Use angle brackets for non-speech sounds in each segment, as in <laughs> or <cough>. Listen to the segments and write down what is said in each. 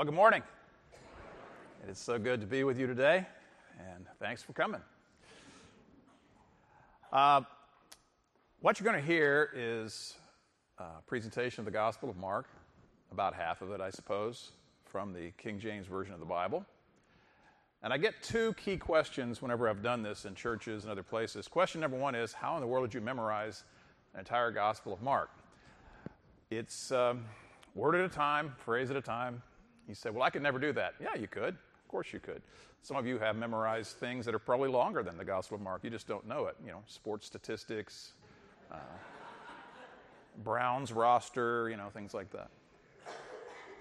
Well, good morning. It is so good to be with you today, and thanks for coming. Uh, what you're going to hear is a presentation of the Gospel of Mark, about half of it, I suppose, from the King James Version of the Bible. And I get two key questions whenever I've done this in churches and other places. Question number one is How in the world did you memorize an entire Gospel of Mark? It's um, word at a time, phrase at a time. He said, Well, I could never do that. Yeah, you could. Of course you could. Some of you have memorized things that are probably longer than the Gospel of Mark. You just don't know it. You know, sports statistics, uh, Browns roster, you know, things like that.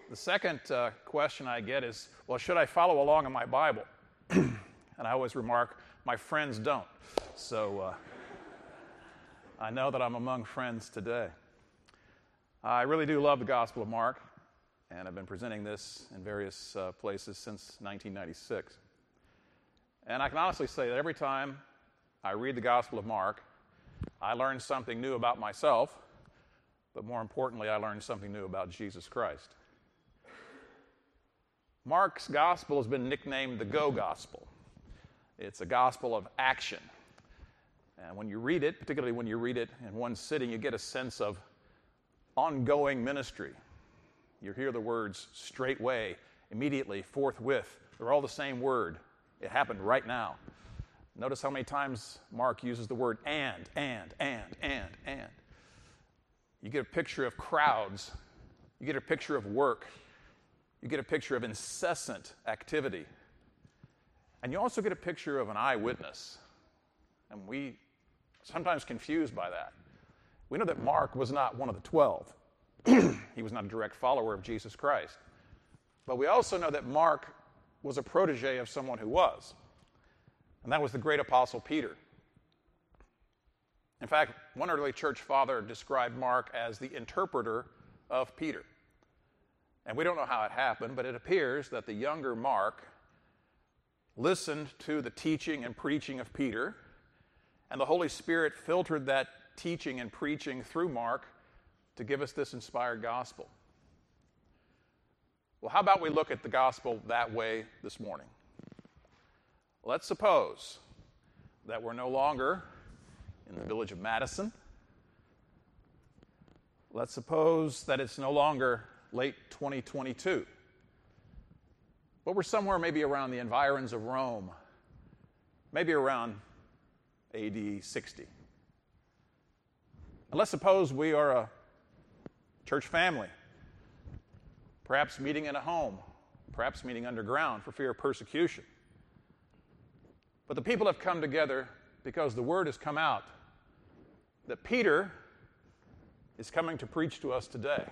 The second uh, question I get is, well, should I follow along in my Bible? <clears throat> and I always remark, my friends don't. So uh, I know that I'm among friends today. I really do love the Gospel of Mark, and I've been presenting this in various uh, places since 1996. And I can honestly say that every time I read the Gospel of Mark, I learn something new about myself, but more importantly, I learn something new about Jesus Christ. Mark's gospel has been nicknamed the Go Gospel. It's a gospel of action. And when you read it, particularly when you read it in one sitting, you get a sense of ongoing ministry. You hear the words straightway, immediately, forthwith. They're all the same word. It happened right now. Notice how many times Mark uses the word and, and, and, and, and. You get a picture of crowds, you get a picture of work, you get a picture of incessant activity. And you also get a picture of an eyewitness. And we sometimes confused by that. We know that Mark was not one of the 12. <clears throat> he was not a direct follower of Jesus Christ. But we also know that Mark was a protege of someone who was. And that was the great apostle Peter. In fact, one early church father described Mark as the interpreter of Peter. And we don't know how it happened, but it appears that the younger Mark listened to the teaching and preaching of Peter, and the Holy Spirit filtered that teaching and preaching through Mark to give us this inspired gospel. Well, how about we look at the gospel that way this morning? Let's suppose that we're no longer in the village of Madison. Let's suppose that it's no longer late 2022. But we're somewhere maybe around the environs of Rome, maybe around AD 60. And let's suppose we are a church family, perhaps meeting in a home, perhaps meeting underground for fear of persecution. But the people have come together because the word has come out that Peter is coming to preach to us today.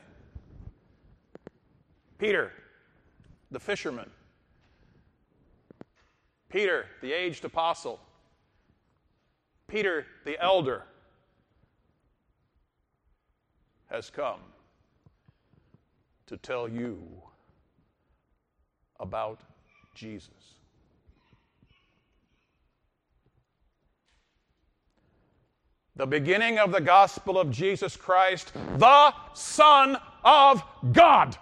Peter, the fisherman. Peter, the aged apostle. Peter, the elder, has come to tell you about Jesus. The beginning of the gospel of Jesus Christ, the Son of God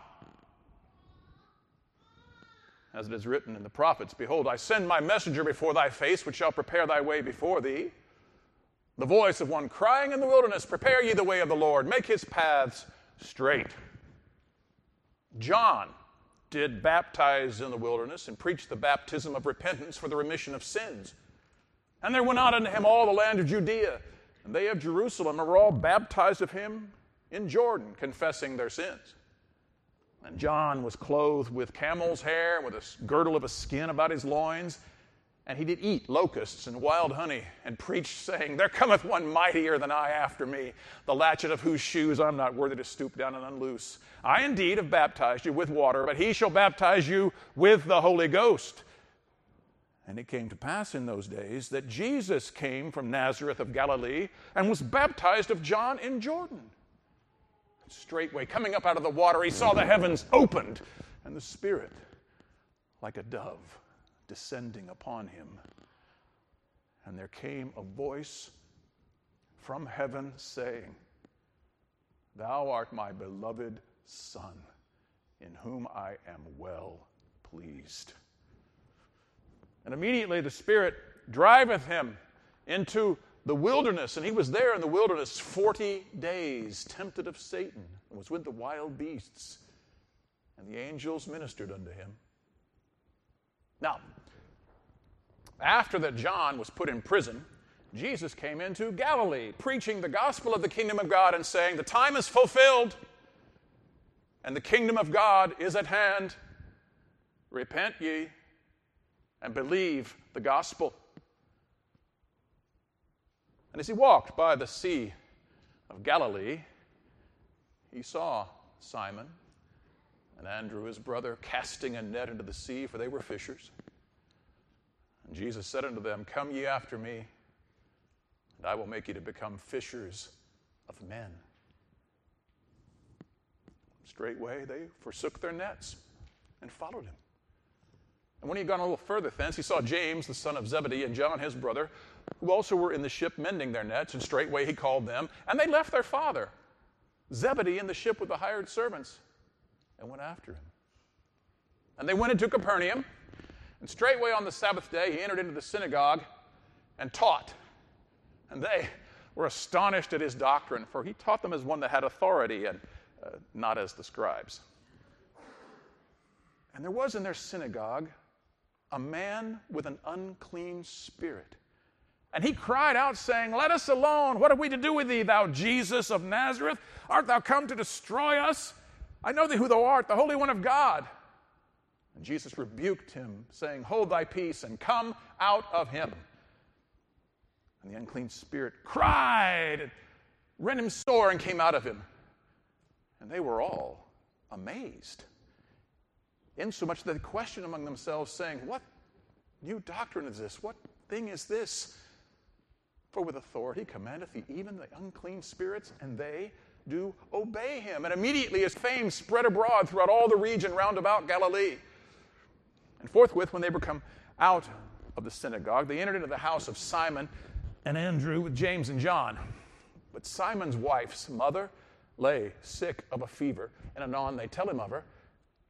as it is written in the prophets Behold, I send my messenger before thy face, which shall prepare thy way before thee. The voice of one crying in the wilderness, Prepare ye the way of the Lord, make his paths straight. John did baptize in the wilderness and preach the baptism of repentance for the remission of sins. And there went out unto him all the land of Judea, and they of Jerusalem were all baptized of him in Jordan, confessing their sins. And John was clothed with camel's hair, with a girdle of a skin about his loins. And he did eat locusts and wild honey, and preached, saying, There cometh one mightier than I after me, the latchet of whose shoes I'm not worthy to stoop down and unloose. I indeed have baptized you with water, but he shall baptize you with the Holy Ghost. And it came to pass in those days that Jesus came from Nazareth of Galilee and was baptized of John in Jordan. And straightway, coming up out of the water, he saw the heavens opened and the Spirit, like a dove, descending upon him. And there came a voice from heaven saying, Thou art my beloved Son. in whom I am well pleased. And immediately the Spirit driveth him into the wilderness, and he was there in the wilderness 40 days, tempted of Satan, and was with the wild beasts, and the angels ministered unto him. Now, after that John was put in prison, Jesus came into Galilee, preaching the gospel of the kingdom of God and saying, The time is fulfilled, and the kingdom of God is at hand. Repent ye and believe the gospel. And as he walked by the Sea of Galilee, he saw Simon and Andrew, his brother, casting a net into the sea, for they were fishers. And Jesus said unto them, Come ye after me, and I will make you to become fishers of men. Straightway they forsook their nets and followed him. And when he had gone a little further thence, he saw James, the son of Zebedee, and John, his brother, who also were in the ship mending their nets, and straightway he called them, and they left their father, Zebedee, in the ship with the hired servants, and went after him. And they went into Capernaum, and straightway on the Sabbath day he entered into the synagogue and taught. And they were astonished at his doctrine, for he taught them as one that had authority and uh, not as the scribes. And there was in their synagogue a man with an unclean spirit and he cried out, saying, Let us alone. What have we to do with thee, thou Jesus of Nazareth? Art thou come to destroy us? I know thee who thou art, the Holy One of God. And Jesus rebuked him, saying, Hold thy peace and come out of him. And the unclean spirit cried and rent him sore and came out of him. And they were all amazed, insomuch that they questioned among themselves, saying, What new doctrine is this? What thing is this? For with authority commandeth he even the unclean spirits, and they do obey him. And immediately his fame spread abroad throughout all the region round about Galilee. And forthwith, when they were come out of the synagogue, they entered into the house of Simon and Andrew with James and John. But Simon's wife's mother lay sick of a fever, and anon they tell him of her.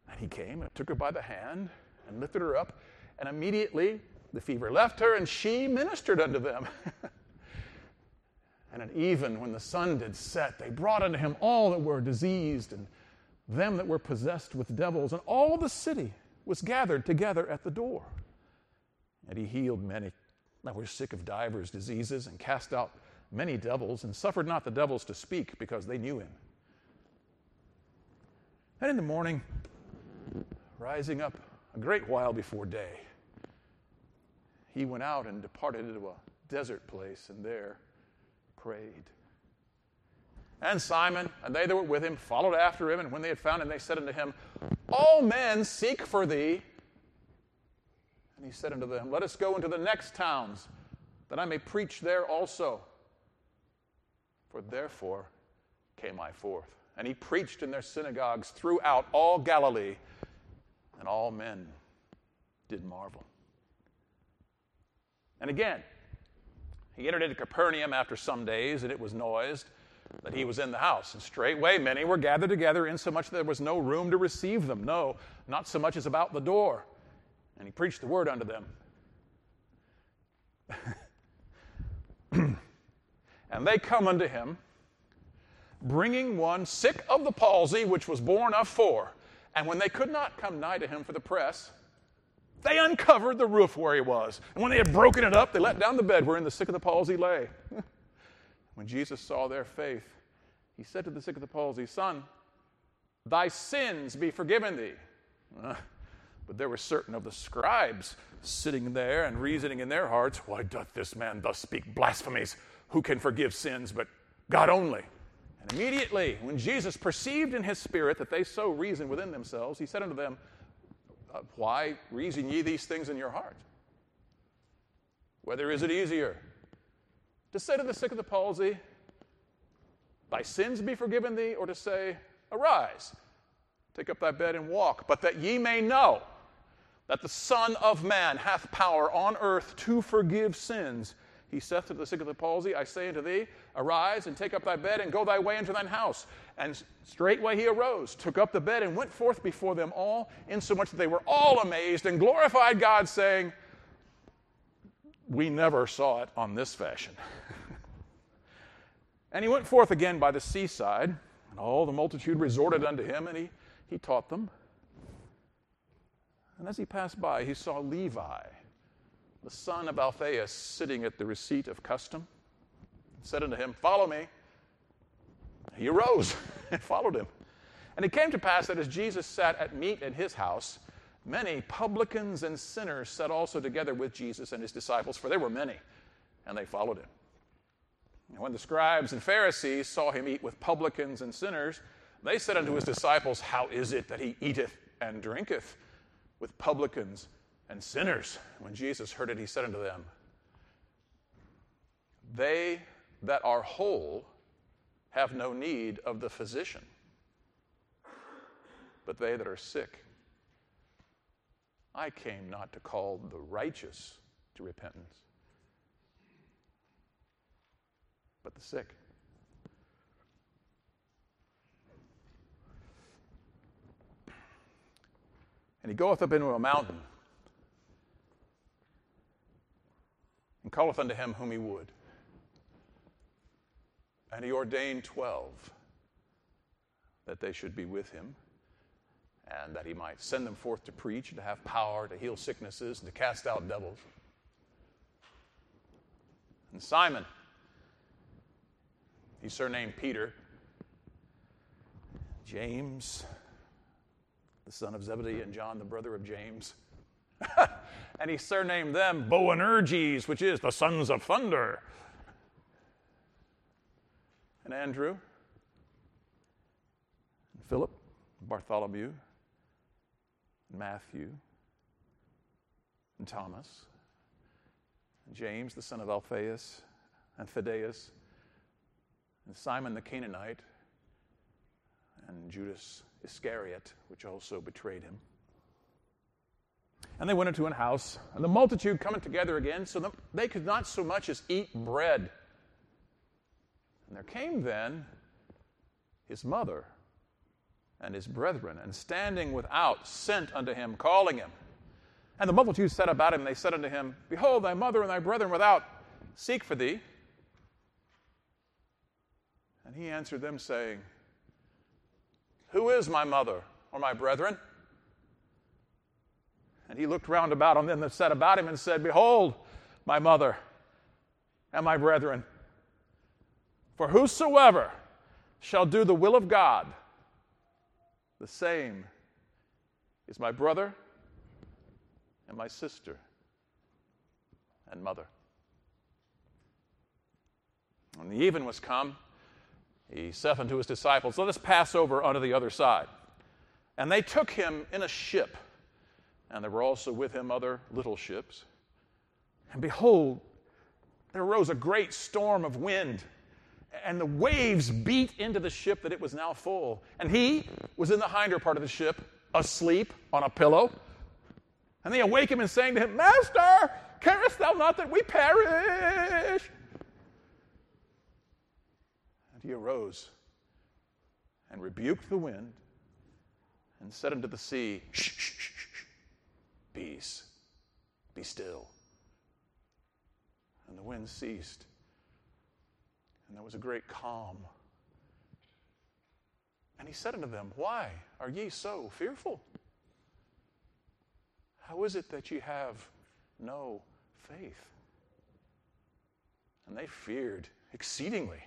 And he came and took her by the hand and lifted her up, and immediately the fever left her, and she ministered unto them. <laughs> And at even when the sun did set, they brought unto him all that were diseased and them that were possessed with devils, and all the city was gathered together at the door. And he healed many that were sick of divers diseases, and cast out many devils, and suffered not the devils to speak, because they knew him. And in the morning, rising up a great while before day, he went out and departed into a desert place, and there prayed. And Simon and they that were with him followed after him, and when they had found him, they said unto him, All men seek for thee. And he said unto them, Let us go into the next towns, that I may preach there also. For therefore came I forth. And he preached in their synagogues throughout all Galilee, and all men did marvel. And again, he entered into Capernaum after some days, and it was noised that he was in the house. And straightway many were gathered together, insomuch that there was no room to receive them, no, not so much as about the door. And he preached the word unto them. <clears throat> and they come unto him, bringing one sick of the palsy, which was borne of four. And when they could not come nigh to him for the press, they uncovered the roof where he was. And when they had broken it up, they let down the bed wherein the sick of the palsy lay. <laughs> when Jesus saw their faith, he said to the sick of the palsy, Son, thy sins be forgiven thee. <laughs> But there were certain of the scribes sitting there and reasoning in their hearts, Why doth this man thus speak blasphemies? Who can forgive sins but God only? And immediately, when Jesus perceived in his spirit that they so reasoned within themselves, he said unto them, uh, why reason ye these things in your heart? Whether is it easier to say to the sick of the palsy, Thy sins be forgiven thee, or to say, Arise, take up thy bed and walk, but that ye may know that the Son of Man hath power on earth to forgive sins. He saith to the sick of the palsy, I say unto thee, Arise and take up thy bed and go thy way into thine house. And straightway he arose, took up the bed, and went forth before them all, insomuch that they were all amazed and glorified God, saying, We never saw it on this fashion. And he went forth again by the seaside, and all the multitude resorted unto him, and he, he taught them. And as he passed by, he saw Levi the son of Alphaeus, sitting at the receipt of custom, and said unto him, Follow me. He arose <laughs> and followed him. And it came to pass that as Jesus sat at meat in his house, many publicans and sinners sat also together with Jesus and his disciples, for there were many, and they followed him. And when the scribes and Pharisees saw him eat with publicans and sinners, they said unto his disciples, How is it that he eateth and drinketh with publicans and sinners. When Jesus heard it, he said unto them, They that are whole have no need of the physician, but they that are sick. I came not to call the righteous to repentance, but the sick. And he goeth up into a mountain and calleth unto him whom he would. And he ordained twelve that they should be with him, and that he might send them forth to preach, and to have power to heal sicknesses, and to cast out devils. And Simon, he's surnamed Peter, James, the son of Zebedee, and John, the brother of James. <laughs> and he surnamed them Boanerges, which is the sons of thunder. And Andrew, and Philip, Bartholomew, and Matthew, and Thomas, and James, the son of Alphaeus, and Thaddeus, and Simon the Canaanite, and Judas Iscariot, which also betrayed him. And they went into an house, and the multitude coming together again, so that they could not so much as eat bread. And there came then his mother and his brethren, and standing without, sent unto him, calling him. And the multitude said about him, and they said unto him, Behold, thy mother and thy brethren without seek for thee. And he answered them, saying, Who is my mother or my brethren? And he looked round about on them that sat about him and said, Behold, my mother and my brethren. For whosoever shall do the will of God, the same is my brother and my sister and mother. When the even was come, he saith unto his disciples, Let us pass over unto the other side. And they took him in a ship and there were also with him other little ships. And behold, there arose a great storm of wind, and the waves beat into the ship that it was now full. And he was in the hinder part of the ship, asleep on a pillow. And they awake him and saying to him, Master, carest thou not that we perish? He arose and rebuked the wind and said unto the sea, Shh, shh, shh, Peace, be still. And the wind ceased, and there was a great calm. And he said unto them, Why are ye so fearful? How is it that ye have no faith? And they feared exceedingly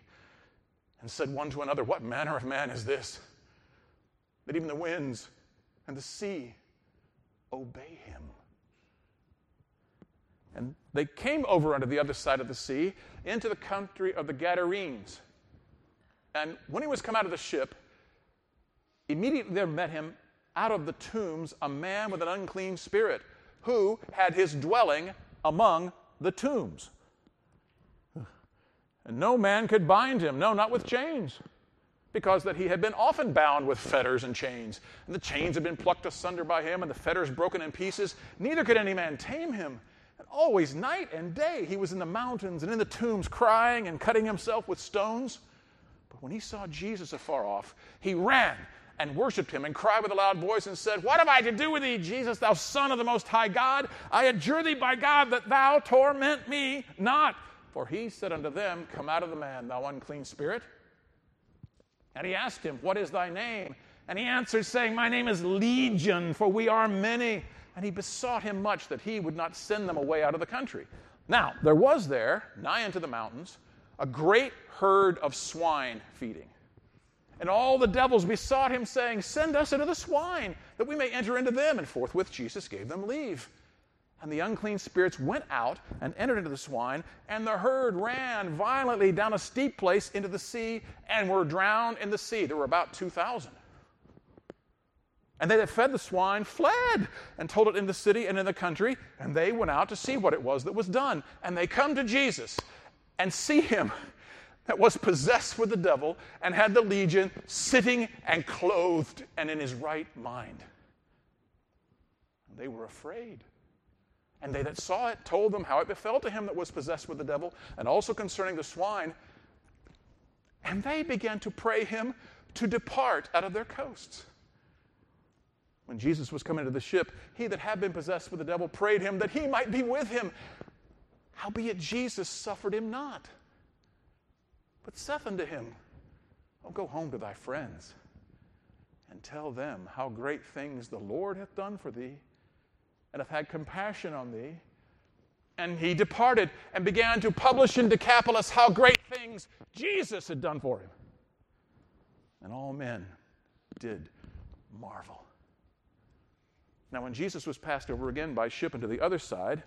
and said one to another, What manner of man is this? That even the winds and the sea obey him. And they came over unto the other side of the sea into the country of the Gadarenes. And when he was come out of the ship, immediately there met him out of the tombs a man with an unclean spirit who had his dwelling among the tombs. And no man could bind him, no, not with chains because that he had been often bound with fetters and chains. And the chains had been plucked asunder by him, and the fetters broken in pieces. Neither could any man tame him. And always, night and day, he was in the mountains and in the tombs crying and cutting himself with stones. But when he saw Jesus afar off, he ran and worshiped him and cried with a loud voice and said, What have I to do with thee, Jesus, thou Son of the Most High God? I adjure thee by God that thou torment me not. For he said unto them, Come out of the man, thou unclean spirit. And he asked him, What is thy name? And he answered, saying, My name is Legion, for we are many. And he besought him much that he would not send them away out of the country. Now, there was there, nigh unto the mountains, a great herd of swine feeding. And all the devils besought him, saying, Send us into the swine, that we may enter into them. And forthwith Jesus gave them leave. And the unclean spirits went out and entered into the swine, and the herd ran violently down a steep place into the sea and were drowned in the sea. There were about 2,000. And they that fed the swine fled and told it in the city and in the country, and they went out to see what it was that was done. And they come to Jesus and see him that was possessed with the devil and had the legion sitting and clothed and in his right mind. They were afraid. And they that saw it told them how it befell to him that was possessed with the devil, and also concerning the swine. And they began to pray him to depart out of their coasts. When Jesus was coming to the ship, he that had been possessed with the devil prayed him that he might be with him. Howbeit Jesus suffered him not but saith unto him, Oh, go home to thy friends and tell them how great things the Lord hath done for thee and hath had compassion on thee. And he departed and began to publish in Decapolis how great things Jesus had done for him. And all men did marvel. Now, when Jesus was passed over again by ship into the other side,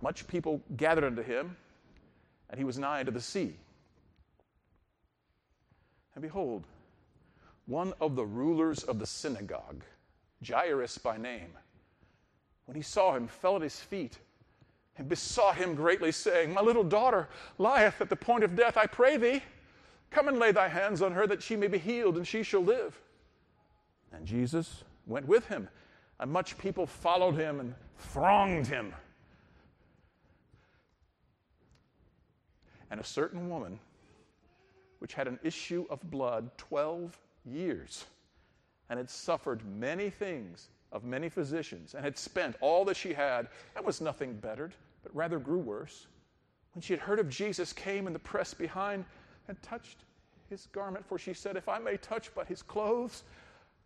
much people gathered unto him, and he was nigh unto the sea. And behold, one of the rulers of the synagogue, Jairus by name, when he saw him, fell at his feet and besought him greatly, saying, My little daughter lieth at the point of death. I pray thee, come and lay thy hands on her that she may be healed and she shall live. And Jesus went with him, and much people followed him and thronged him. And a certain woman which had an issue of blood 12 years and had suffered many things of many physicians and had spent all that she had and was nothing bettered, but rather grew worse. When she had heard of Jesus, came in the press behind and touched his garment, for she said, If I may touch but his clothes,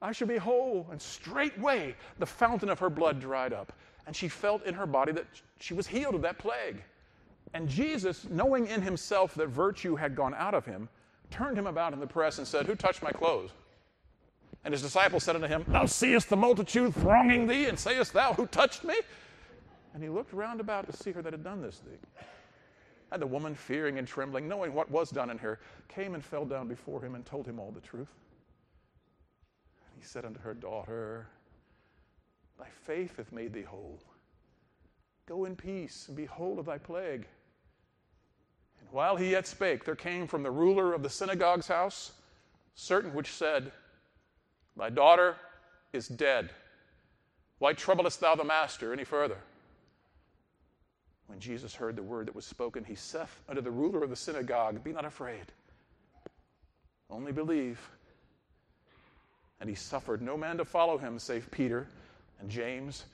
I shall be whole. And straightway the fountain of her blood dried up, and she felt in her body that she was healed of that plague. And Jesus, knowing in himself that virtue had gone out of him, turned him about in the press and said, Who touched my clothes? And his disciples said unto him, Thou seest the multitude thronging thee, and sayest thou, Who touched me? And he looked round about to see her that had done this thing. And the woman, fearing and trembling, knowing what was done in her, came and fell down before him and told him all the truth. And he said unto her, Daughter, thy faith hath made thee whole. Go in peace and be whole of thy plague. And while he yet spake, there came from the ruler of the synagogue's house certain which said, Thy daughter is dead. Why troublest thou the master any further? When Jesus heard the word that was spoken, he saith unto the ruler of the synagogue, Be not afraid, only believe. And he suffered no man to follow him save Peter and James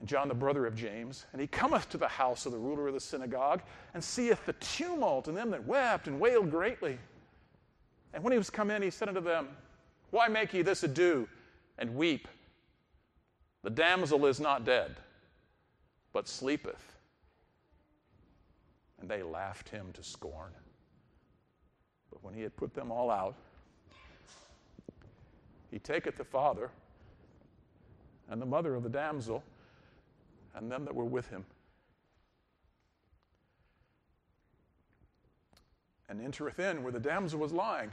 and John, the brother of James, and he cometh to the house of the ruler of the synagogue, and seeth the tumult, and them that wept and wailed greatly. And when he was come in, he said unto them, Why make ye this ado and weep? The damsel is not dead, but sleepeth. And they laughed him to scorn. But when he had put them all out, he taketh the father and the mother of the damsel and them that were with him. And entereth in where the damsel was lying.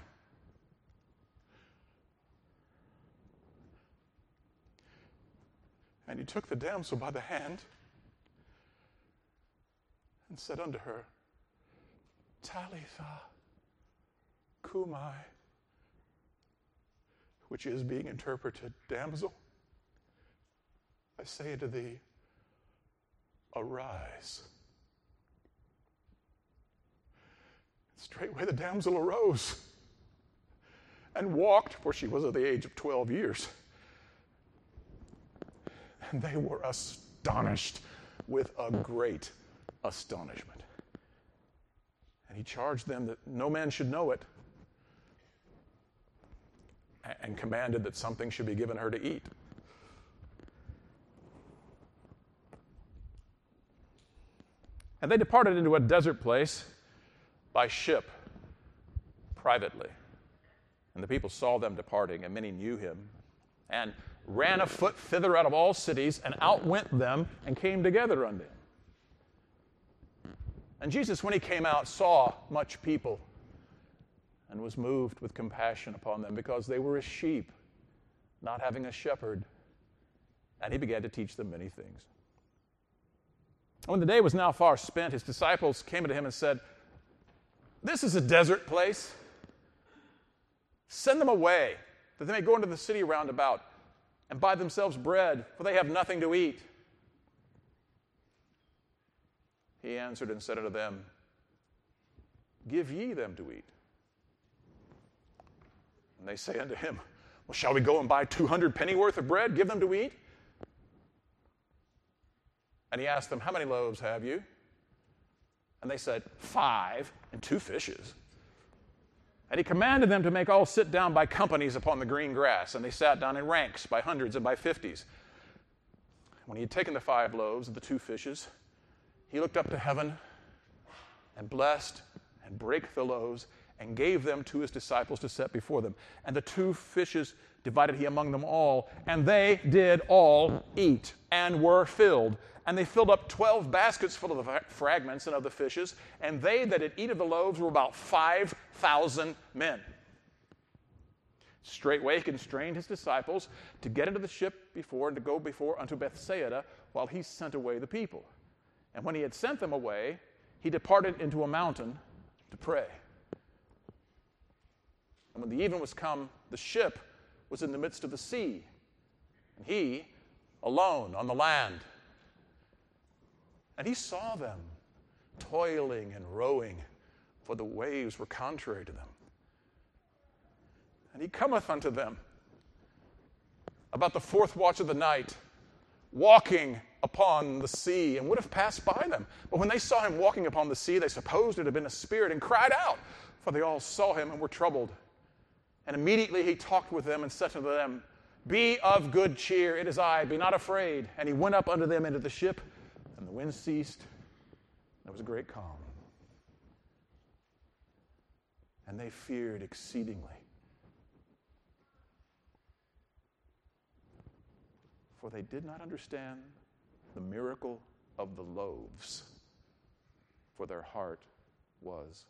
And he took the damsel by the hand and said unto her, Talitha cumi, which is being interpreted, Damsel, I say to thee, Arise. Straightway the damsel arose and walked, for she was of the age of 12 years. And they were astonished with a great astonishment. And he charged them that no man should know it and commanded that something should be given her to eat. And they departed into a desert place by ship privately. And the people saw them departing, and many knew him, and ran afoot thither out of all cities, and outwent them, and came together unto him. And Jesus, when he came out, saw much people, and was moved with compassion upon them, because they were as sheep, not having a shepherd. And he began to teach them many things. When the day was now far spent, his disciples came to him and said, this is a desert place. Send them away, that they may go into the city round about and buy themselves bread, for they have nothing to eat. He answered and said unto them, Give ye them to eat. And they say unto him, Well, shall we go and buy 200 pennyworth of bread, give them to eat? And he asked them, How many loaves have you? And they said, Five and two fishes. And he commanded them to make all sit down by companies upon the green grass. And they sat down in ranks by hundreds and by fifties. When he had taken the five loaves and the two fishes, he looked up to heaven and blessed and brake the loaves and gave them to his disciples to set before them. And the two fishes divided he among them all, and they did all eat and were filled. And they filled up 12 baskets full of the fragments and of the fishes, and they that had eaten of the loaves were about 5,000 men. Straightway he constrained his disciples to get into the ship before and to go before unto Bethsaida while he sent away the people. And when he had sent them away, he departed into a mountain to pray. And when the even was come, the ship was in the midst of the sea, and he alone on the land. And he saw them toiling and rowing, for the waves were contrary to them. And he cometh unto them about the fourth watch of the night, walking upon the sea, and would have passed by them. But when they saw him walking upon the sea, they supposed it had been a spirit and cried out, for they all saw him and were troubled. And immediately he talked with them and said to them, Be of good cheer, it is I, be not afraid. And he went up unto them into the ship, and the wind ceased. There was a great calm. And they feared exceedingly. For they did not understand the miracle of the loaves, for their heart was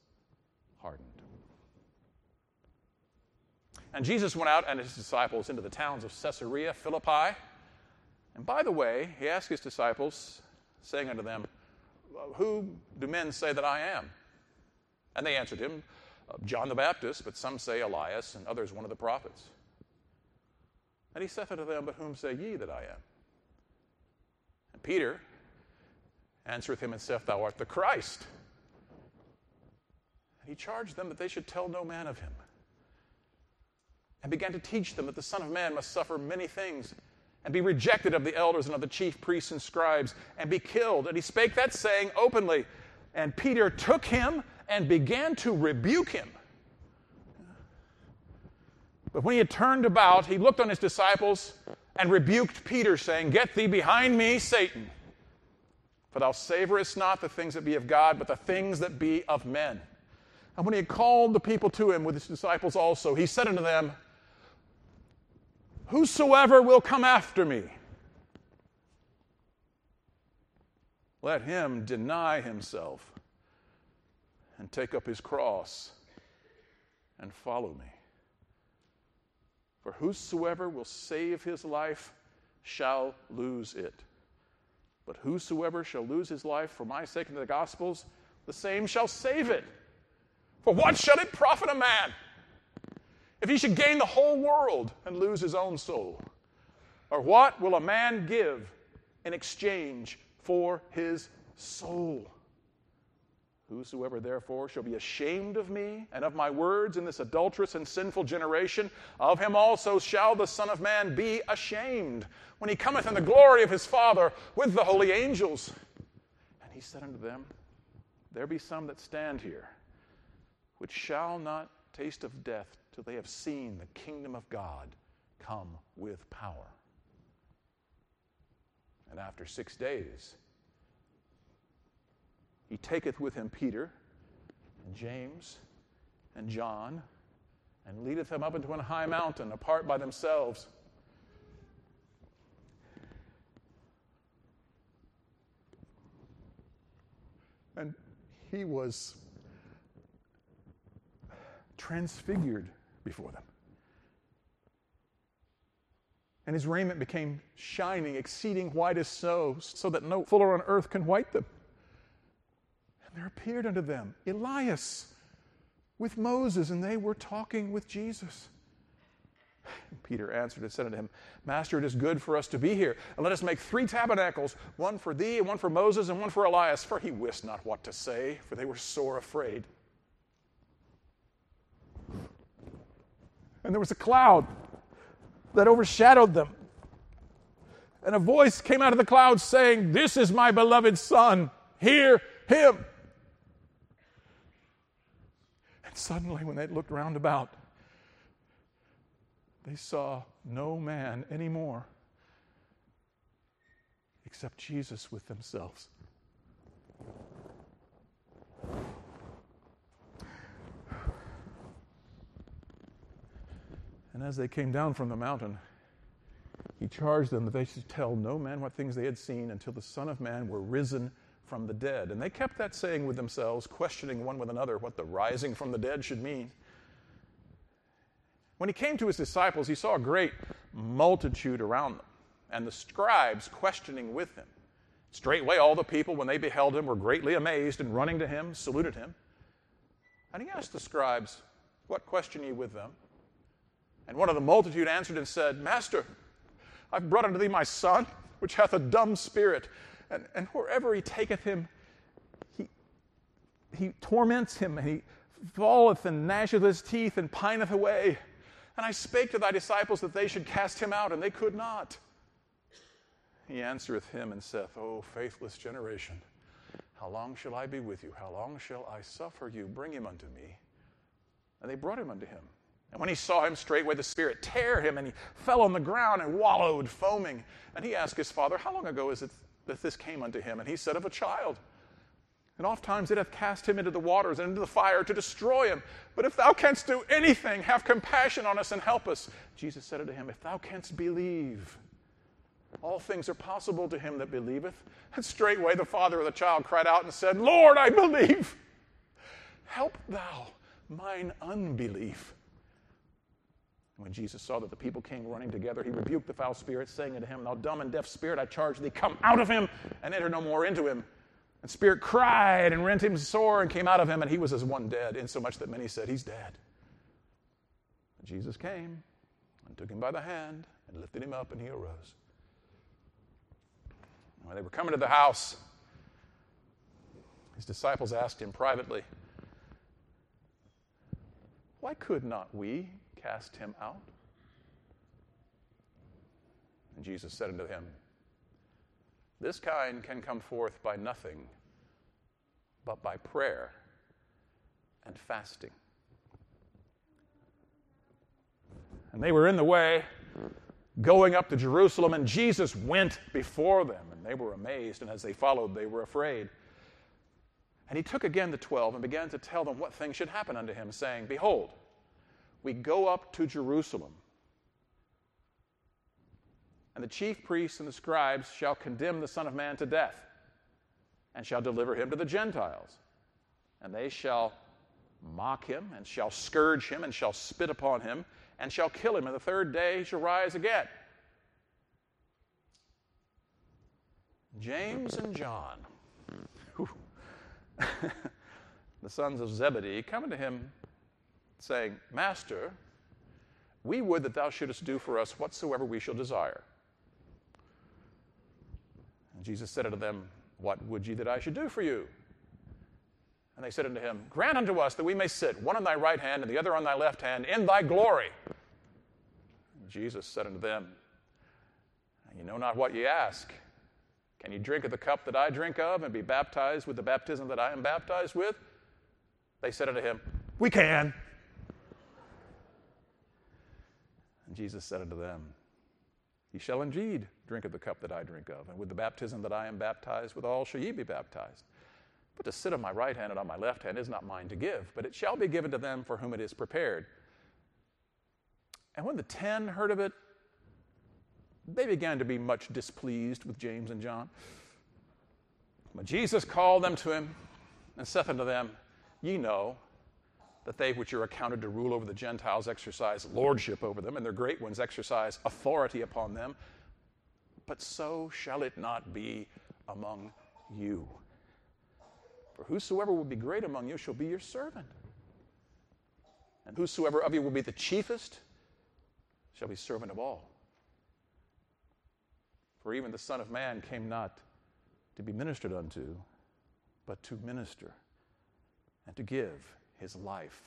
hardened. And Jesus went out and his disciples into the towns of Caesarea Philippi. And by the way, he asked his disciples, saying unto them, Who do men say that I am? And they answered him, John the Baptist, but some say Elias, and others one of the prophets. And he saith unto them, But whom say ye that I am? And Peter answereth him and saith, Thou art the Christ. And he charged them that they should tell no man of him and began to teach them that the Son of Man must suffer many things and be rejected of the elders and of the chief priests and scribes and be killed. And he spake that saying openly. And Peter took him and began to rebuke him. But when he had turned about, he looked on his disciples and rebuked Peter, saying, Get thee behind me, Satan. For thou savorest not the things that be of God, but the things that be of men. And when he had called the people to him with his disciples also, he said unto them, Whosoever will come after me, let him deny himself and take up his cross and follow me. For whosoever will save his life shall lose it. But whosoever shall lose his life for my sake and the gospel's, the same shall save it. For what shall it profit a man? if he should gain the whole world and lose his own soul? Or what will a man give in exchange for his soul. Whosoever therefore shall be ashamed of me and of my words in this adulterous and sinful generation, of him also shall the Son of Man be ashamed when he cometh in the glory of his Father with the holy angels. And he said unto them, There be some that stand here, which shall not taste of death till they have seen the kingdom of God come with power. And after six days, he taketh with him Peter and James and John and leadeth them up into an high mountain apart by themselves. And he was transfigured before them. And his raiment became shining, exceeding white as snow, so that no fuller on earth can white them there appeared unto them Elias with Moses, and they were talking with Jesus. Peter answered and said unto him, Master, it is good for us to be here. And let us make three tabernacles, one for thee, and one for Moses, and one for Elias. For he wist not what to say, for they were sore afraid. And there was a cloud that overshadowed them. And a voice came out of the cloud saying, This is my beloved Son, hear him. Suddenly, when they looked round about, they saw no man anymore except Jesus with themselves. And as they came down from the mountain, he charged them that they should tell no man what things they had seen until the Son of Man were risen from the dead. And they kept that saying with themselves, questioning one with another what the rising from the dead should mean. When he came to his disciples, he saw a great multitude around them, and the scribes questioning with him. Straightway, all the people, when they beheld him, were greatly amazed, and running to him, saluted him. And he asked the scribes, What question ye with them? And one of the multitude answered and said, Master, I've brought unto thee my son, which hath a dumb spirit and, and wherever he taketh him, he, he torments him, and he falleth and gnasheth his teeth and pineth away. And I spake to thy disciples that they should cast him out, and they could not. He answereth him and saith, O faithless generation, how long shall I be with you? How long shall I suffer you? Bring him unto me. And they brought him unto him. And when he saw him, straightway the Spirit tear him, and he fell on the ground and wallowed, foaming. And he asked his father, How long ago is it that this came unto him. And he said, Of a child. And oft times it hath cast him into the waters and into the fire to destroy him. But if thou canst do anything, have compassion on us and help us. Jesus said unto him, If thou canst believe, all things are possible to him that believeth. And straightway the father of the child cried out and said, Lord, I believe. Help thou mine unbelief. When Jesus saw that the people came running together, he rebuked the foul spirit, saying unto him, Thou dumb and deaf spirit, I charge thee, come out of him and enter no more into him. And spirit cried and rent him sore and came out of him, and he was as one dead, insomuch that many said, He's dead. And Jesus came and took him by the hand and lifted him up, and he arose. When they were coming to the house, his disciples asked him privately, Why could not we cast him out? And Jesus said unto him, This kind can come forth by nothing but by prayer and fasting. And they were in the way going up to Jerusalem, and Jesus went before them, and they were amazed, and as they followed, they were afraid. And he took again the twelve and began to tell them what things should happen unto him, saying, Behold, we go up to Jerusalem. And the chief priests and the scribes shall condemn the Son of Man to death, and shall deliver him to the Gentiles. And they shall mock him, and shall scourge him, and shall spit upon him, and shall kill him, and the third day he shall rise again. James and John, <laughs> the sons of Zebedee, coming to him saying, Master, we would that thou shouldest do for us whatsoever we shall desire. And Jesus said unto them, What would ye that I should do for you? And they said unto him, Grant unto us that we may sit, one on thy right hand and the other on thy left hand, in thy glory. And Jesus said unto them, You know not what ye ask. Can you drink of the cup that I drink of and be baptized with the baptism that I am baptized with? They said unto him, We can. And Jesus said unto them, Ye shall indeed drink of the cup that I drink of, and with the baptism that I am baptized withal shall ye be baptized. But to sit on my right hand and on my left hand is not mine to give, but it shall be given to them for whom it is prepared. And when the ten heard of it, they began to be much displeased with James and John. But Jesus called them to him and saith unto them, Ye know that they which are accounted to rule over the Gentiles exercise lordship over them, and their great ones exercise authority upon them. But so shall it not be among you. For whosoever will be great among you shall be your servant. And whosoever of you will be the chiefest shall be servant of all. For even the Son of Man came not to be ministered unto, but to minister and to give his life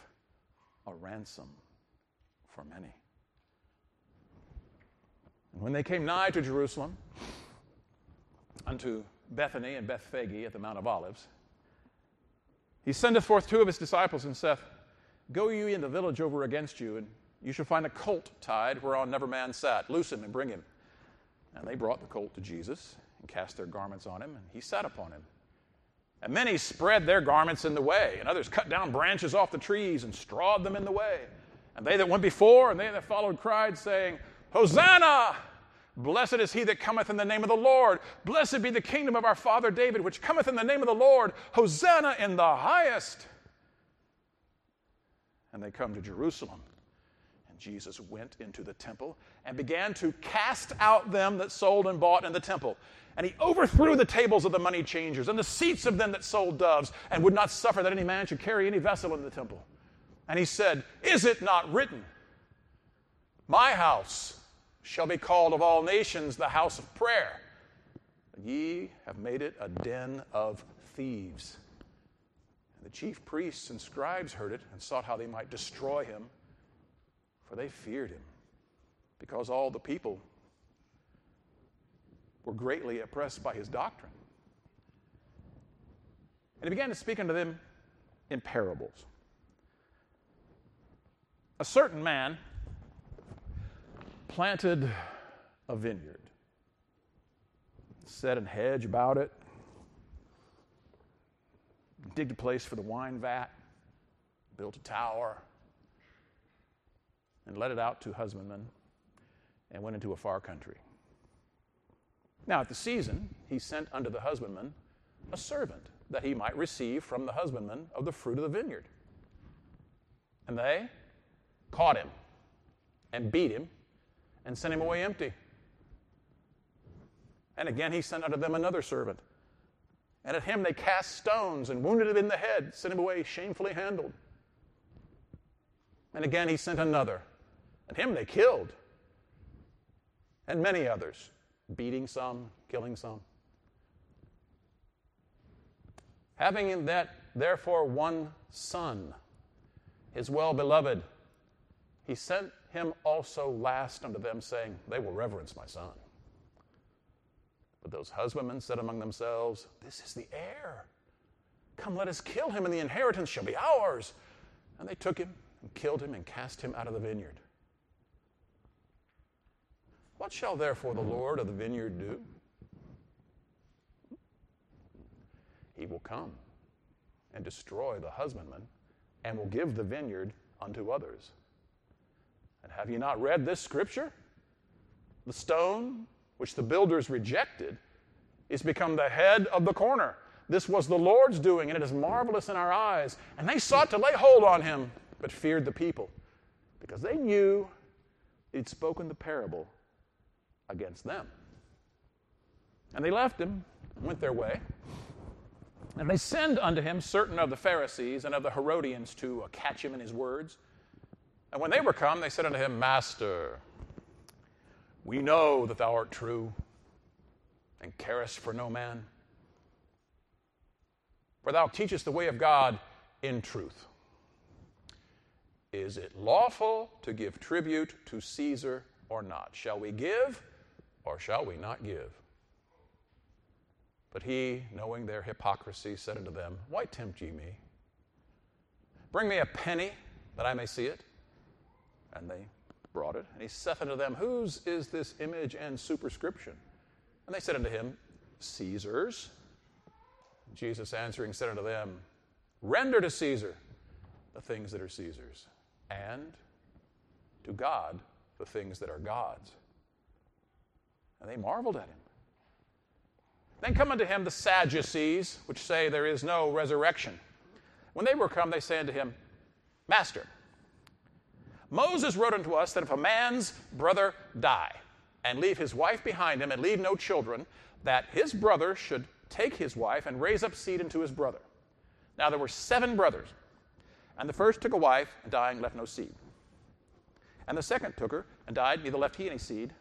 a ransom for many. And when they came nigh to Jerusalem, unto Bethany and Bethphage at the Mount of Olives, he sendeth forth two of his disciples and saith, Go ye in the village over against you, and you shall find a colt tied whereon never man sat. Loose him and bring him. And they brought the colt to Jesus and cast their garments on him, and he sat upon him. And many spread their garments in the way, and others cut down branches off the trees and strawed them in the way. And they that went before and they that followed cried, saying, Hosanna! Blessed is he that cometh in the name of the Lord. Blessed be the kingdom of our father David, which cometh in the name of the Lord. Hosanna in the highest. And they come to Jerusalem. And Jesus went into the temple and began to cast out them that sold and bought in the temple. And he overthrew the tables of the money changers and the seats of them that sold doves, and would not suffer that any man should carry any vessel in the temple. And he said, Is it not written, My house shall be called of all nations the house of prayer? And ye have made it a den of thieves. And the chief priests and scribes heard it and sought how they might destroy him, for they feared him, because all the people were greatly oppressed by his doctrine. And he began to speak unto them in parables. A certain man planted a vineyard, set a hedge about it, digged a place for the wine vat, built a tower, and let it out to husbandmen, and went into a far country. Now, at the season, he sent unto the husbandman a servant that he might receive from the husbandman of the fruit of the vineyard. And they caught him and beat him and sent him away empty. And again he sent unto them another servant. And at him they cast stones and wounded him in the head, sent him away shamefully handled. And again he sent another. And him they killed. And many others beating some, killing some. Having in that, therefore, one son, his well beloved, he sent him also last unto them, saying, They will reverence my son. But those husbandmen said among themselves, This is the heir. Come, let us kill him, and the inheritance shall be ours. And they took him and killed him and cast him out of the vineyard. What shall therefore the Lord of the vineyard do? He will come and destroy the husbandman and will give the vineyard unto others. And have you not read this scripture? The stone which the builders rejected is become the head of the corner. This was the Lord's doing, and it is marvelous in our eyes. And they sought to lay hold on him, but feared the people, because they knew he'd spoken the parable against them. And they left him and went their way. And they send unto him certain of the Pharisees and of the Herodians to uh, catch him in his words. And when they were come, they said unto him, Master, we know that thou art true and carest for no man? For thou teachest the way of God in truth. Is it lawful to give tribute to Caesar or not? Shall we give or shall we not give? But he, knowing their hypocrisy, said unto them, Why tempt ye me? Bring me a penny that I may see it. And they brought it. And he saith unto them, Whose is this image and superscription? And they said unto him, Caesar's. Jesus answering said unto them, Render to Caesar the things that are Caesar's, and to God the things that are God's. And they marveled at him. Then come unto him the Sadducees, which say there is no resurrection. When they were come, they say unto him, Master, Moses wrote unto us that if a man's brother die, and leave his wife behind him, and leave no children, that his brother should take his wife and raise up seed unto his brother. Now there were seven brothers, and the first took a wife, and dying left no seed. And the second took her, and died, neither left he any seed.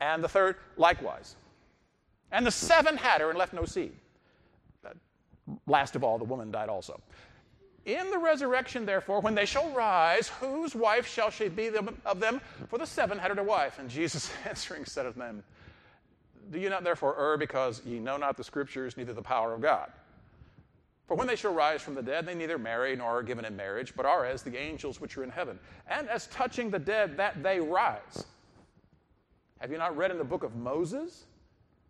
And the third likewise. And the seven had her, and left no seed. Uh, last of all, the woman died also. In the resurrection, therefore, when they shall rise, whose wife shall she be of them? For the seven had her to wife. And Jesus <laughs> answering said unto them, Do you not therefore err because ye know not the scriptures, neither the power of God? For when they shall rise from the dead, they neither marry nor are given in marriage, but are as the angels which are in heaven. And as touching the dead, that they rise. Have you not read in the book of Moses?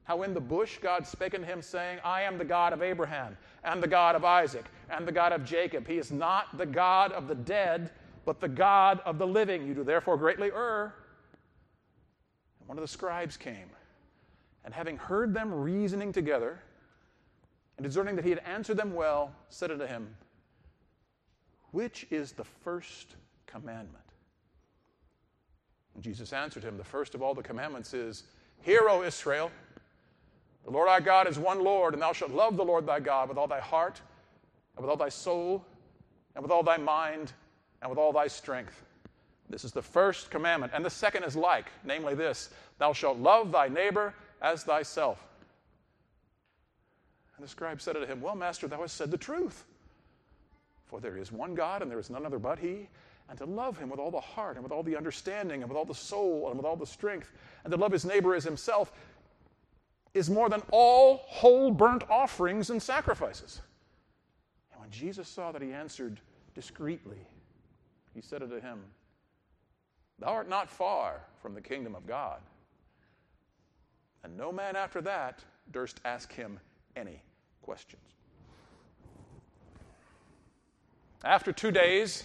How in the bush God spake unto him, saying, I am the God of Abraham, and the God of Isaac, and the God of Jacob. He is not the God of the dead, but the God of the living. You do therefore greatly err. And one of the scribes came, and having heard them reasoning together, and discerning that he had answered them well, said unto him, Which is the first commandment? And Jesus answered him, The first of all the commandments is, Hear, O Israel. The Lord our God is one Lord, and thou shalt love the Lord thy God with all thy heart, and with all thy soul, and with all thy mind, and with all thy strength. This is the first commandment. And the second is like, namely this Thou shalt love thy neighbor as thyself. And the scribe said unto him, Well, master, thou hast said the truth. For there is one God, and there is none other but he. And to love him with all the heart, and with all the understanding, and with all the soul, and with all the strength, and to love his neighbor as himself is more than all whole burnt offerings and sacrifices. And when Jesus saw that he answered discreetly, he said unto him, Thou art not far from the kingdom of God. And no man after that durst ask him any questions. After two days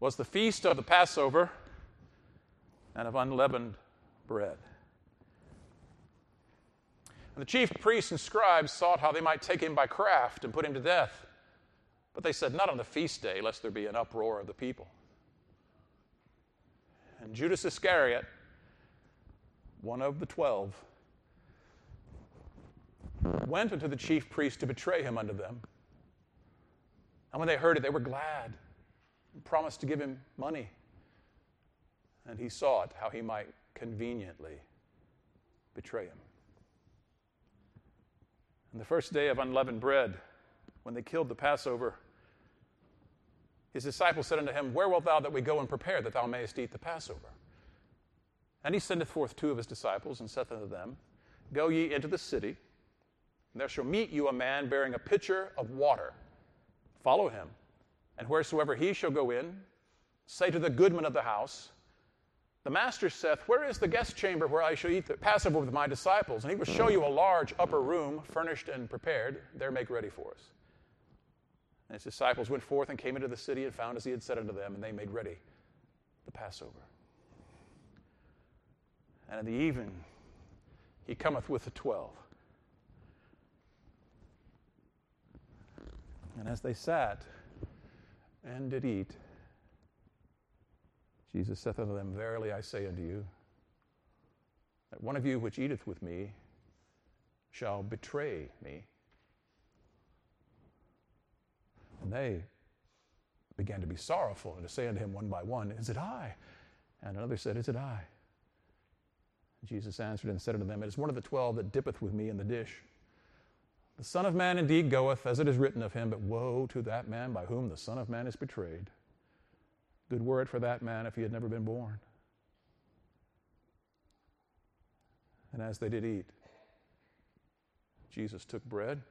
was the feast of the Passover and of unleavened bread. And the chief priests and scribes sought how they might take him by craft and put him to death. But they said, Not on the feast day, lest there be an uproar of the people. And Judas Iscariot, one of the twelve, went unto the chief priests to betray him unto them. And when they heard it, they were glad promised to give him money. And he sought how he might conveniently betray him. On the first day of unleavened bread, when they killed the Passover, his disciples said unto him, Where wilt thou that we go and prepare that thou mayest eat the Passover? And he sendeth forth two of his disciples, and saith unto them, Go ye into the city, and there shall meet you a man bearing a pitcher of water. Follow him, and wheresoever he shall go in, say to the goodman of the house, the master saith, Where is the guest chamber where I shall eat the Passover with my disciples? And he will show you a large upper room, furnished and prepared. There make ready for us. And his disciples went forth and came into the city and found as he had said unto them, and they made ready the Passover. And in the evening he cometh with the twelve. And as they sat and did eat, Jesus saith unto them, Verily I say unto you, that one of you which eateth with me shall betray me. And they began to be sorrowful and to say unto him one by one, Is it I? And another said, Is it I? Jesus answered and said unto them, It is one of the twelve that dippeth with me in the dish. The Son of Man indeed goeth, as it is written of him, but woe to that man by whom the Son of Man is betrayed. Good word for that man if he had never been born. And as they did eat, Jesus took bread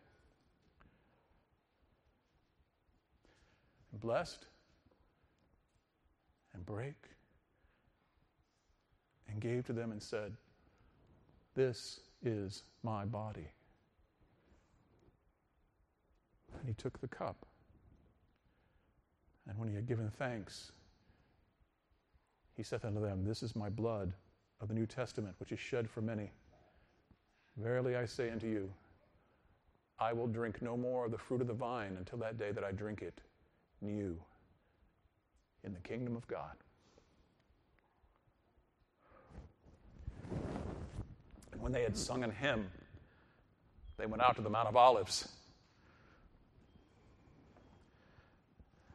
and blessed and brake and gave to them and said, This is my body. And he took the cup. And when he had given thanks, he saith unto them, This is my blood of the New Testament, which is shed for many. Verily I say unto you, I will drink no more of the fruit of the vine until that day that I drink it new in the kingdom of God. And when they had sung an hymn, they went out to the Mount of Olives.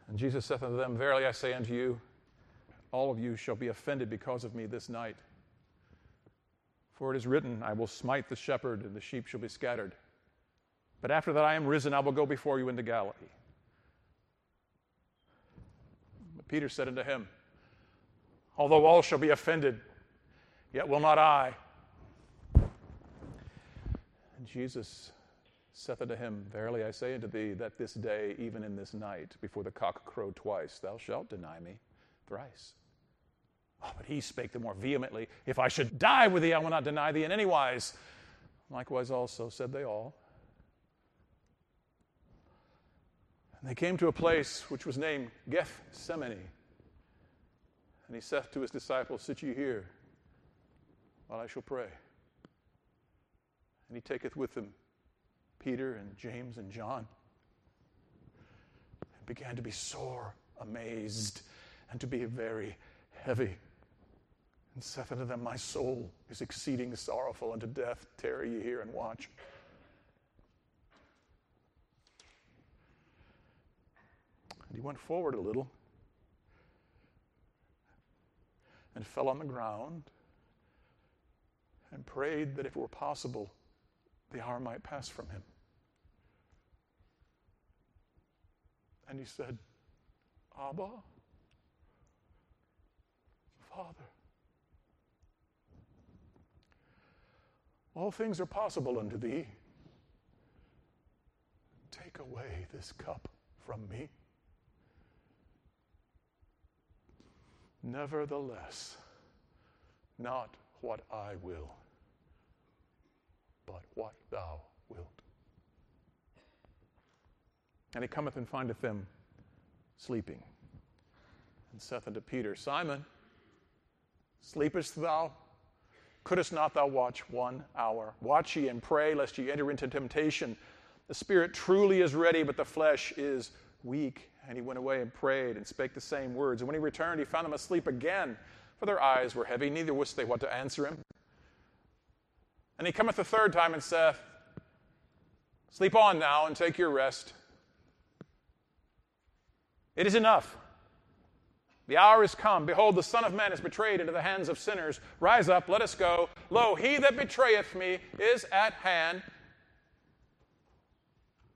And Jesus saith unto them, Verily I say unto you, all of you shall be offended because of me this night. For it is written, I will smite the shepherd, and the sheep shall be scattered. But after that I am risen, I will go before you into Galilee. But Peter said unto him, Although all shall be offended, yet will not I. And Jesus saith unto him, Verily I say unto thee, that this day, even in this night, before the cock crow twice, thou shalt deny me thrice. Oh, but he spake the more vehemently, If I should die with thee, I will not deny thee in any wise. Likewise also said they all. And they came to a place which was named Gethsemane. And he saith to his disciples, Sit ye here, while I shall pray. And he taketh with him Peter and James and John, and began to be sore amazed and to be very heavy. And saith unto them, My soul is exceeding sorrowful unto death. Tarry ye here and watch. And he went forward a little and fell on the ground and prayed that if it were possible, the hour might pass from him. And he said, Abba, Father, all things are possible unto thee. Take away this cup from me. Nevertheless, not what I will, but what thou wilt. And he cometh and findeth them sleeping, and saith unto Peter, Simon, sleepest thou? Couldst not thou watch one hour? Watch ye and pray, lest ye enter into temptation. The spirit truly is ready, but the flesh is weak. And he went away and prayed and spake the same words. And when he returned, he found them asleep again, for their eyes were heavy, neither wist they what to answer him. And he cometh the third time and saith, Sleep on now and take your rest. It is enough. The hour is come. Behold, the Son of Man is betrayed into the hands of sinners. Rise up, let us go. Lo, he that betrayeth me is at hand.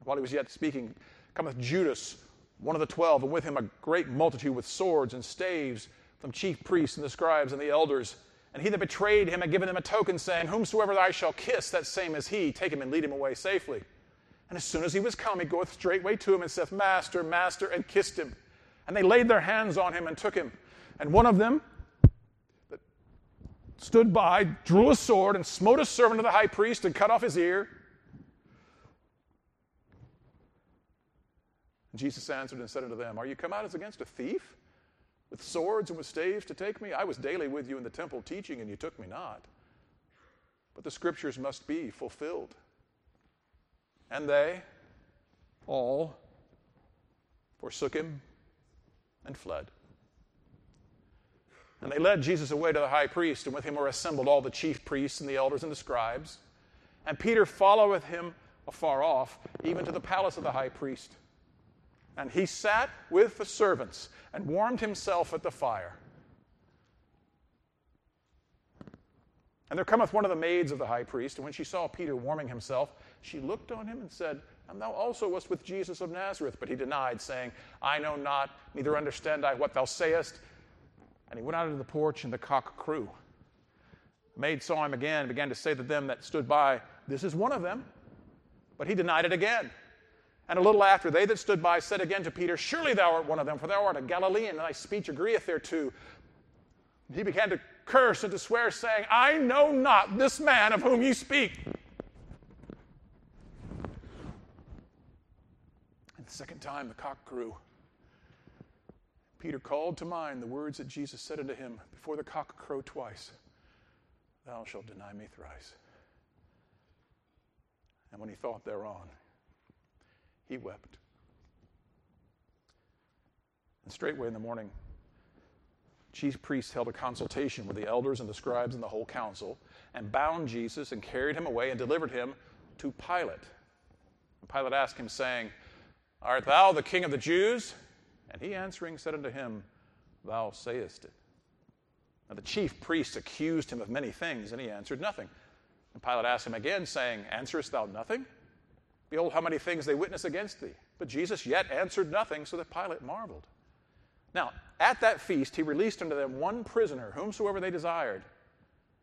While he was yet speaking, cometh Judas, one of the twelve, and with him a great multitude with swords and staves, from chief priests and the scribes and the elders. And he that betrayed him had given them a token, saying, Whomsoever I shall kiss, that same is he. Take him and lead him away safely. And as soon as he was come, he goeth straightway to him and saith, Master, Master, and kissed him. And they laid their hands on him and took him. And one of them that stood by drew a sword and smote a servant of the high priest and cut off his ear. And Jesus answered and said unto them, Are you come out as against a thief? With swords and with staves to take me? I was daily with you in the temple teaching, and you took me not. But the scriptures must be fulfilled. And they all forsook him and fled. And they led Jesus away to the high priest, and with him were assembled all the chief priests and the elders and the scribes. And Peter followeth him afar off, even to the palace of the high priest. And he sat with the servants and warmed himself at the fire. And there cometh one of the maids of the high priest, and when she saw Peter warming himself, she looked on him and said, And thou also wast with Jesus of Nazareth. But he denied, saying, I know not, neither understand I what thou sayest. And he went out into the porch, and the cock crew. The maid saw him again and began to say to them that stood by, This is one of them. But he denied it again. And a little after, they that stood by said again to Peter, Surely thou art one of them, for thou art a Galilean, and thy speech agreeth thereto. He began to curse and to swear, saying, I know not this man of whom ye speak. And the second time the cock crew. Peter called to mind the words that Jesus said unto him, Before the cock crow twice, thou shalt deny me thrice. And when he thought thereon, he wept. And straightway in the morning, chief priests held a consultation with the elders and the scribes and the whole council, and bound Jesus and carried him away and delivered him to Pilate. And Pilate asked him, saying, Art thou the king of the Jews? And he answering said unto him, Thou sayest it. Now the chief priests accused him of many things, and he answered nothing. And Pilate asked him again, saying, Answerest thou nothing? Behold, how many things they witness against thee. But Jesus yet answered nothing, so that Pilate marveled. Now, at that feast, he released unto them one prisoner, whomsoever they desired.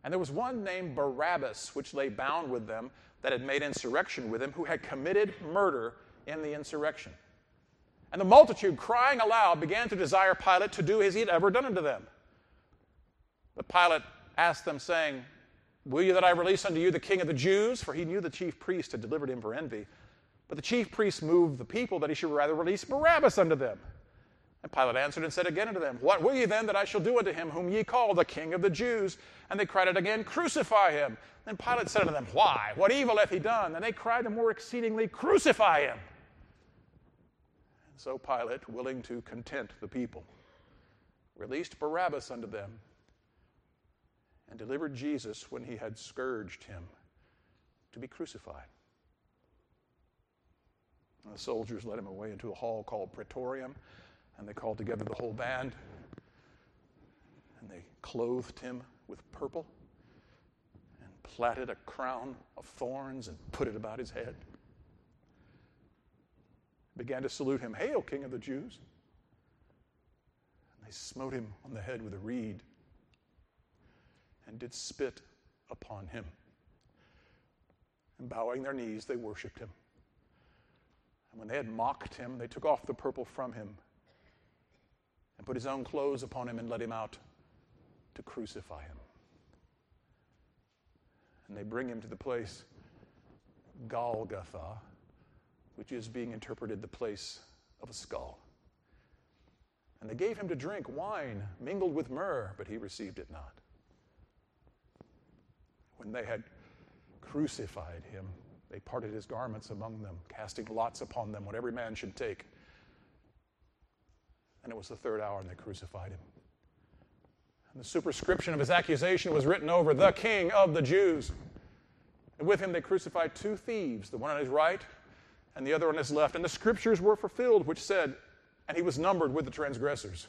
And there was one named Barabbas, which lay bound with them, that had made insurrection with him, who had committed murder in the insurrection. And the multitude, crying aloud, began to desire Pilate to do as he had ever done unto them. But Pilate asked them, saying, Will you that I release unto you the king of the Jews? For he knew the chief priest had delivered him for envy. But the chief priest moved the people that he should rather release Barabbas unto them. And Pilate answered and said again unto them, What will ye then that I shall do unto him whom ye call the king of the Jews? And they cried out again, Crucify him. Then Pilate said unto them, Why? What evil hath he done? And they cried the more exceedingly, Crucify him. And so Pilate, willing to content the people, released Barabbas unto them and delivered Jesus when he had scourged him to be crucified. And the soldiers led him away into a hall called Praetorium and they called together the whole band, and they clothed him with purple, and plaited a crown of thorns and put it about his head. Began to salute him, Hail, King of the Jews! And they smote him on the head with a reed, and did spit upon him. And bowing their knees, they worshiped him. And when they had mocked him, they took off the purple from him and put his own clothes upon him and led him out to crucify him. And they bring him to the place Golgotha, which is being interpreted the place of a skull. And they gave him to drink wine mingled with myrrh, but he received it not. When they had crucified him, they parted his garments among them, casting lots upon them what every man should take. And it was the third hour, and they crucified him. And the superscription of his accusation was written over the King of the Jews. And with him they crucified two thieves, the one on his right and the other on his left. And the scriptures were fulfilled, which said, And he was numbered with the transgressors.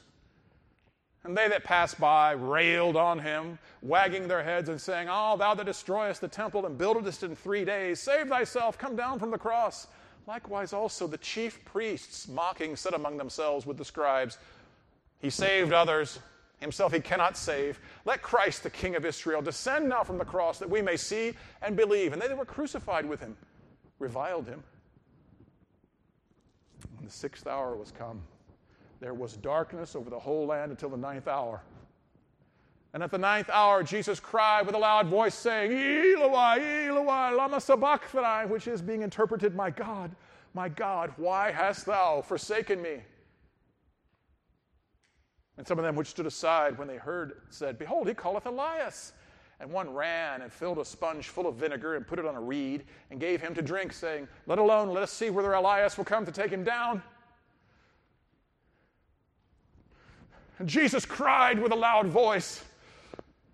And they that passed by railed on him, wagging their heads and saying, Oh, thou that destroyest the temple and buildest it in three days, save thyself, come down from the cross. Likewise, also the chief priests, mocking, said among themselves with the scribes, He saved others, himself he cannot save. Let Christ, the King of Israel, descend now from the cross that we may see and believe. And they that were crucified with him reviled him. When the sixth hour was come, there was darkness over the whole land until the ninth hour. And at the ninth hour, Jesus cried with a loud voice, saying, Eloi, Eloi, lama sabachthani, which is being interpreted, My God, my God, why hast thou forsaken me? And some of them which stood aside when they heard said, Behold, he calleth Elias. And one ran and filled a sponge full of vinegar and put it on a reed and gave him to drink, saying, Let alone, let us see whether Elias will come to take him down. And Jesus cried with a loud voice,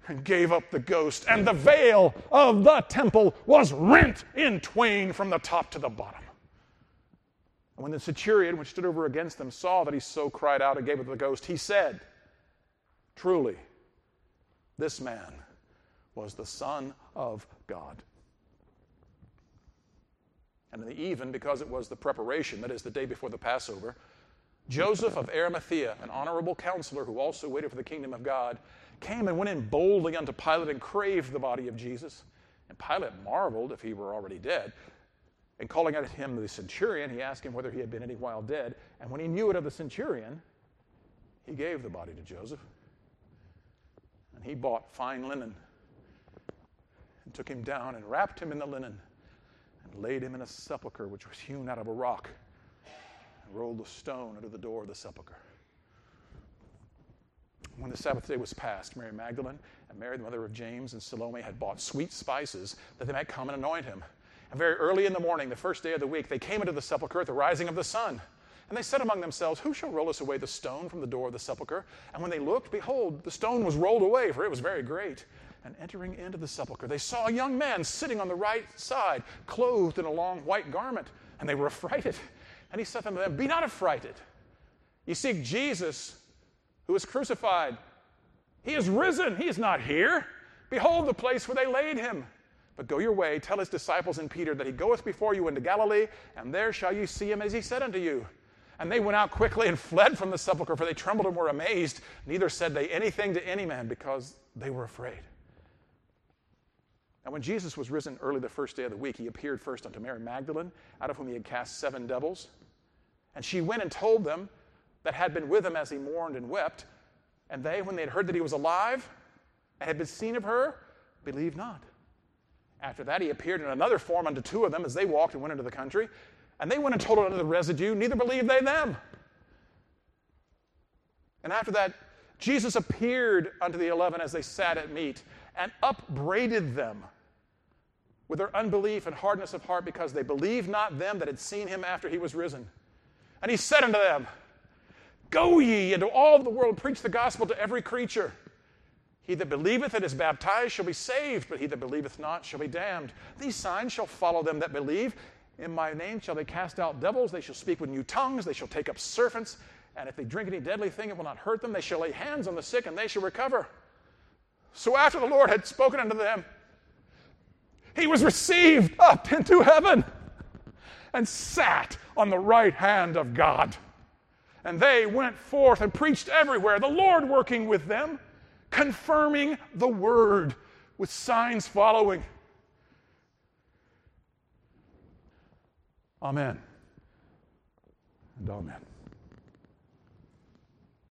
and gave up the ghost, and the veil of the temple was rent in twain from the top to the bottom. And when the centurion, which stood over against them, saw that he so cried out and gave up the ghost, he said, Truly, this man was the Son of God. And in the even, because it was the preparation, that is, the day before the Passover, Joseph of Arimathea, an honorable counselor who also waited for the kingdom of God, came and went in boldly unto Pilate and craved the body of Jesus. And Pilate marveled if he were already dead. And calling out at him the centurion, he asked him whether he had been any while dead. And when he knew it of the centurion, he gave the body to Joseph. And he bought fine linen and took him down and wrapped him in the linen and laid him in a sepulchre which was hewn out of a rock and rolled a stone under the door of the sepulchre. When the Sabbath day was past, Mary Magdalene and Mary, the mother of James, and Salome had bought sweet spices that they might come and anoint him. And very early in the morning, the first day of the week, they came into the sepulchre at the rising of the sun. And they said among themselves, Who shall roll us away the stone from the door of the sepulchre? And when they looked, behold, the stone was rolled away, for it was very great. And entering into the sepulchre, they saw a young man sitting on the right side, clothed in a long white garment. And they were <laughs> affrighted. And he said to them, Be not affrighted. You seek Jesus, who was crucified. He is risen. He is not here. Behold the place where they laid him. But go your way, tell his disciples and Peter that he goeth before you into Galilee, and there shall you see him as he said unto you. And they went out quickly and fled from the sepulchre, for they trembled and were amazed. Neither said they anything to any man, because they were afraid. Now, when Jesus was risen early the first day of the week, he appeared first unto Mary Magdalene, out of whom he had cast seven devils. And she went and told them that had been with him as he mourned and wept. And they, when they had heard that he was alive and had been seen of her, believed not. After that, he appeared in another form unto two of them as they walked and went into the country. And they went and told it unto the residue, neither believed they them. And after that, Jesus appeared unto the eleven as they sat at meat and upbraided them with their unbelief and hardness of heart because they believed not them that had seen him after he was risen. And he said unto them, Go ye into all the world, preach the gospel to every creature. He that believeth and is baptized shall be saved, but he that believeth not shall be damned. These signs shall follow them that believe. In my name shall they cast out devils, they shall speak with new tongues, they shall take up serpents, and if they drink any deadly thing, it will not hurt them. They shall lay hands on the sick, and they shall recover. So after the Lord had spoken unto them, he was received up into heaven and sat on the right hand of God. And they went forth and preached everywhere, the Lord working with them confirming the word with signs following. Amen and amen.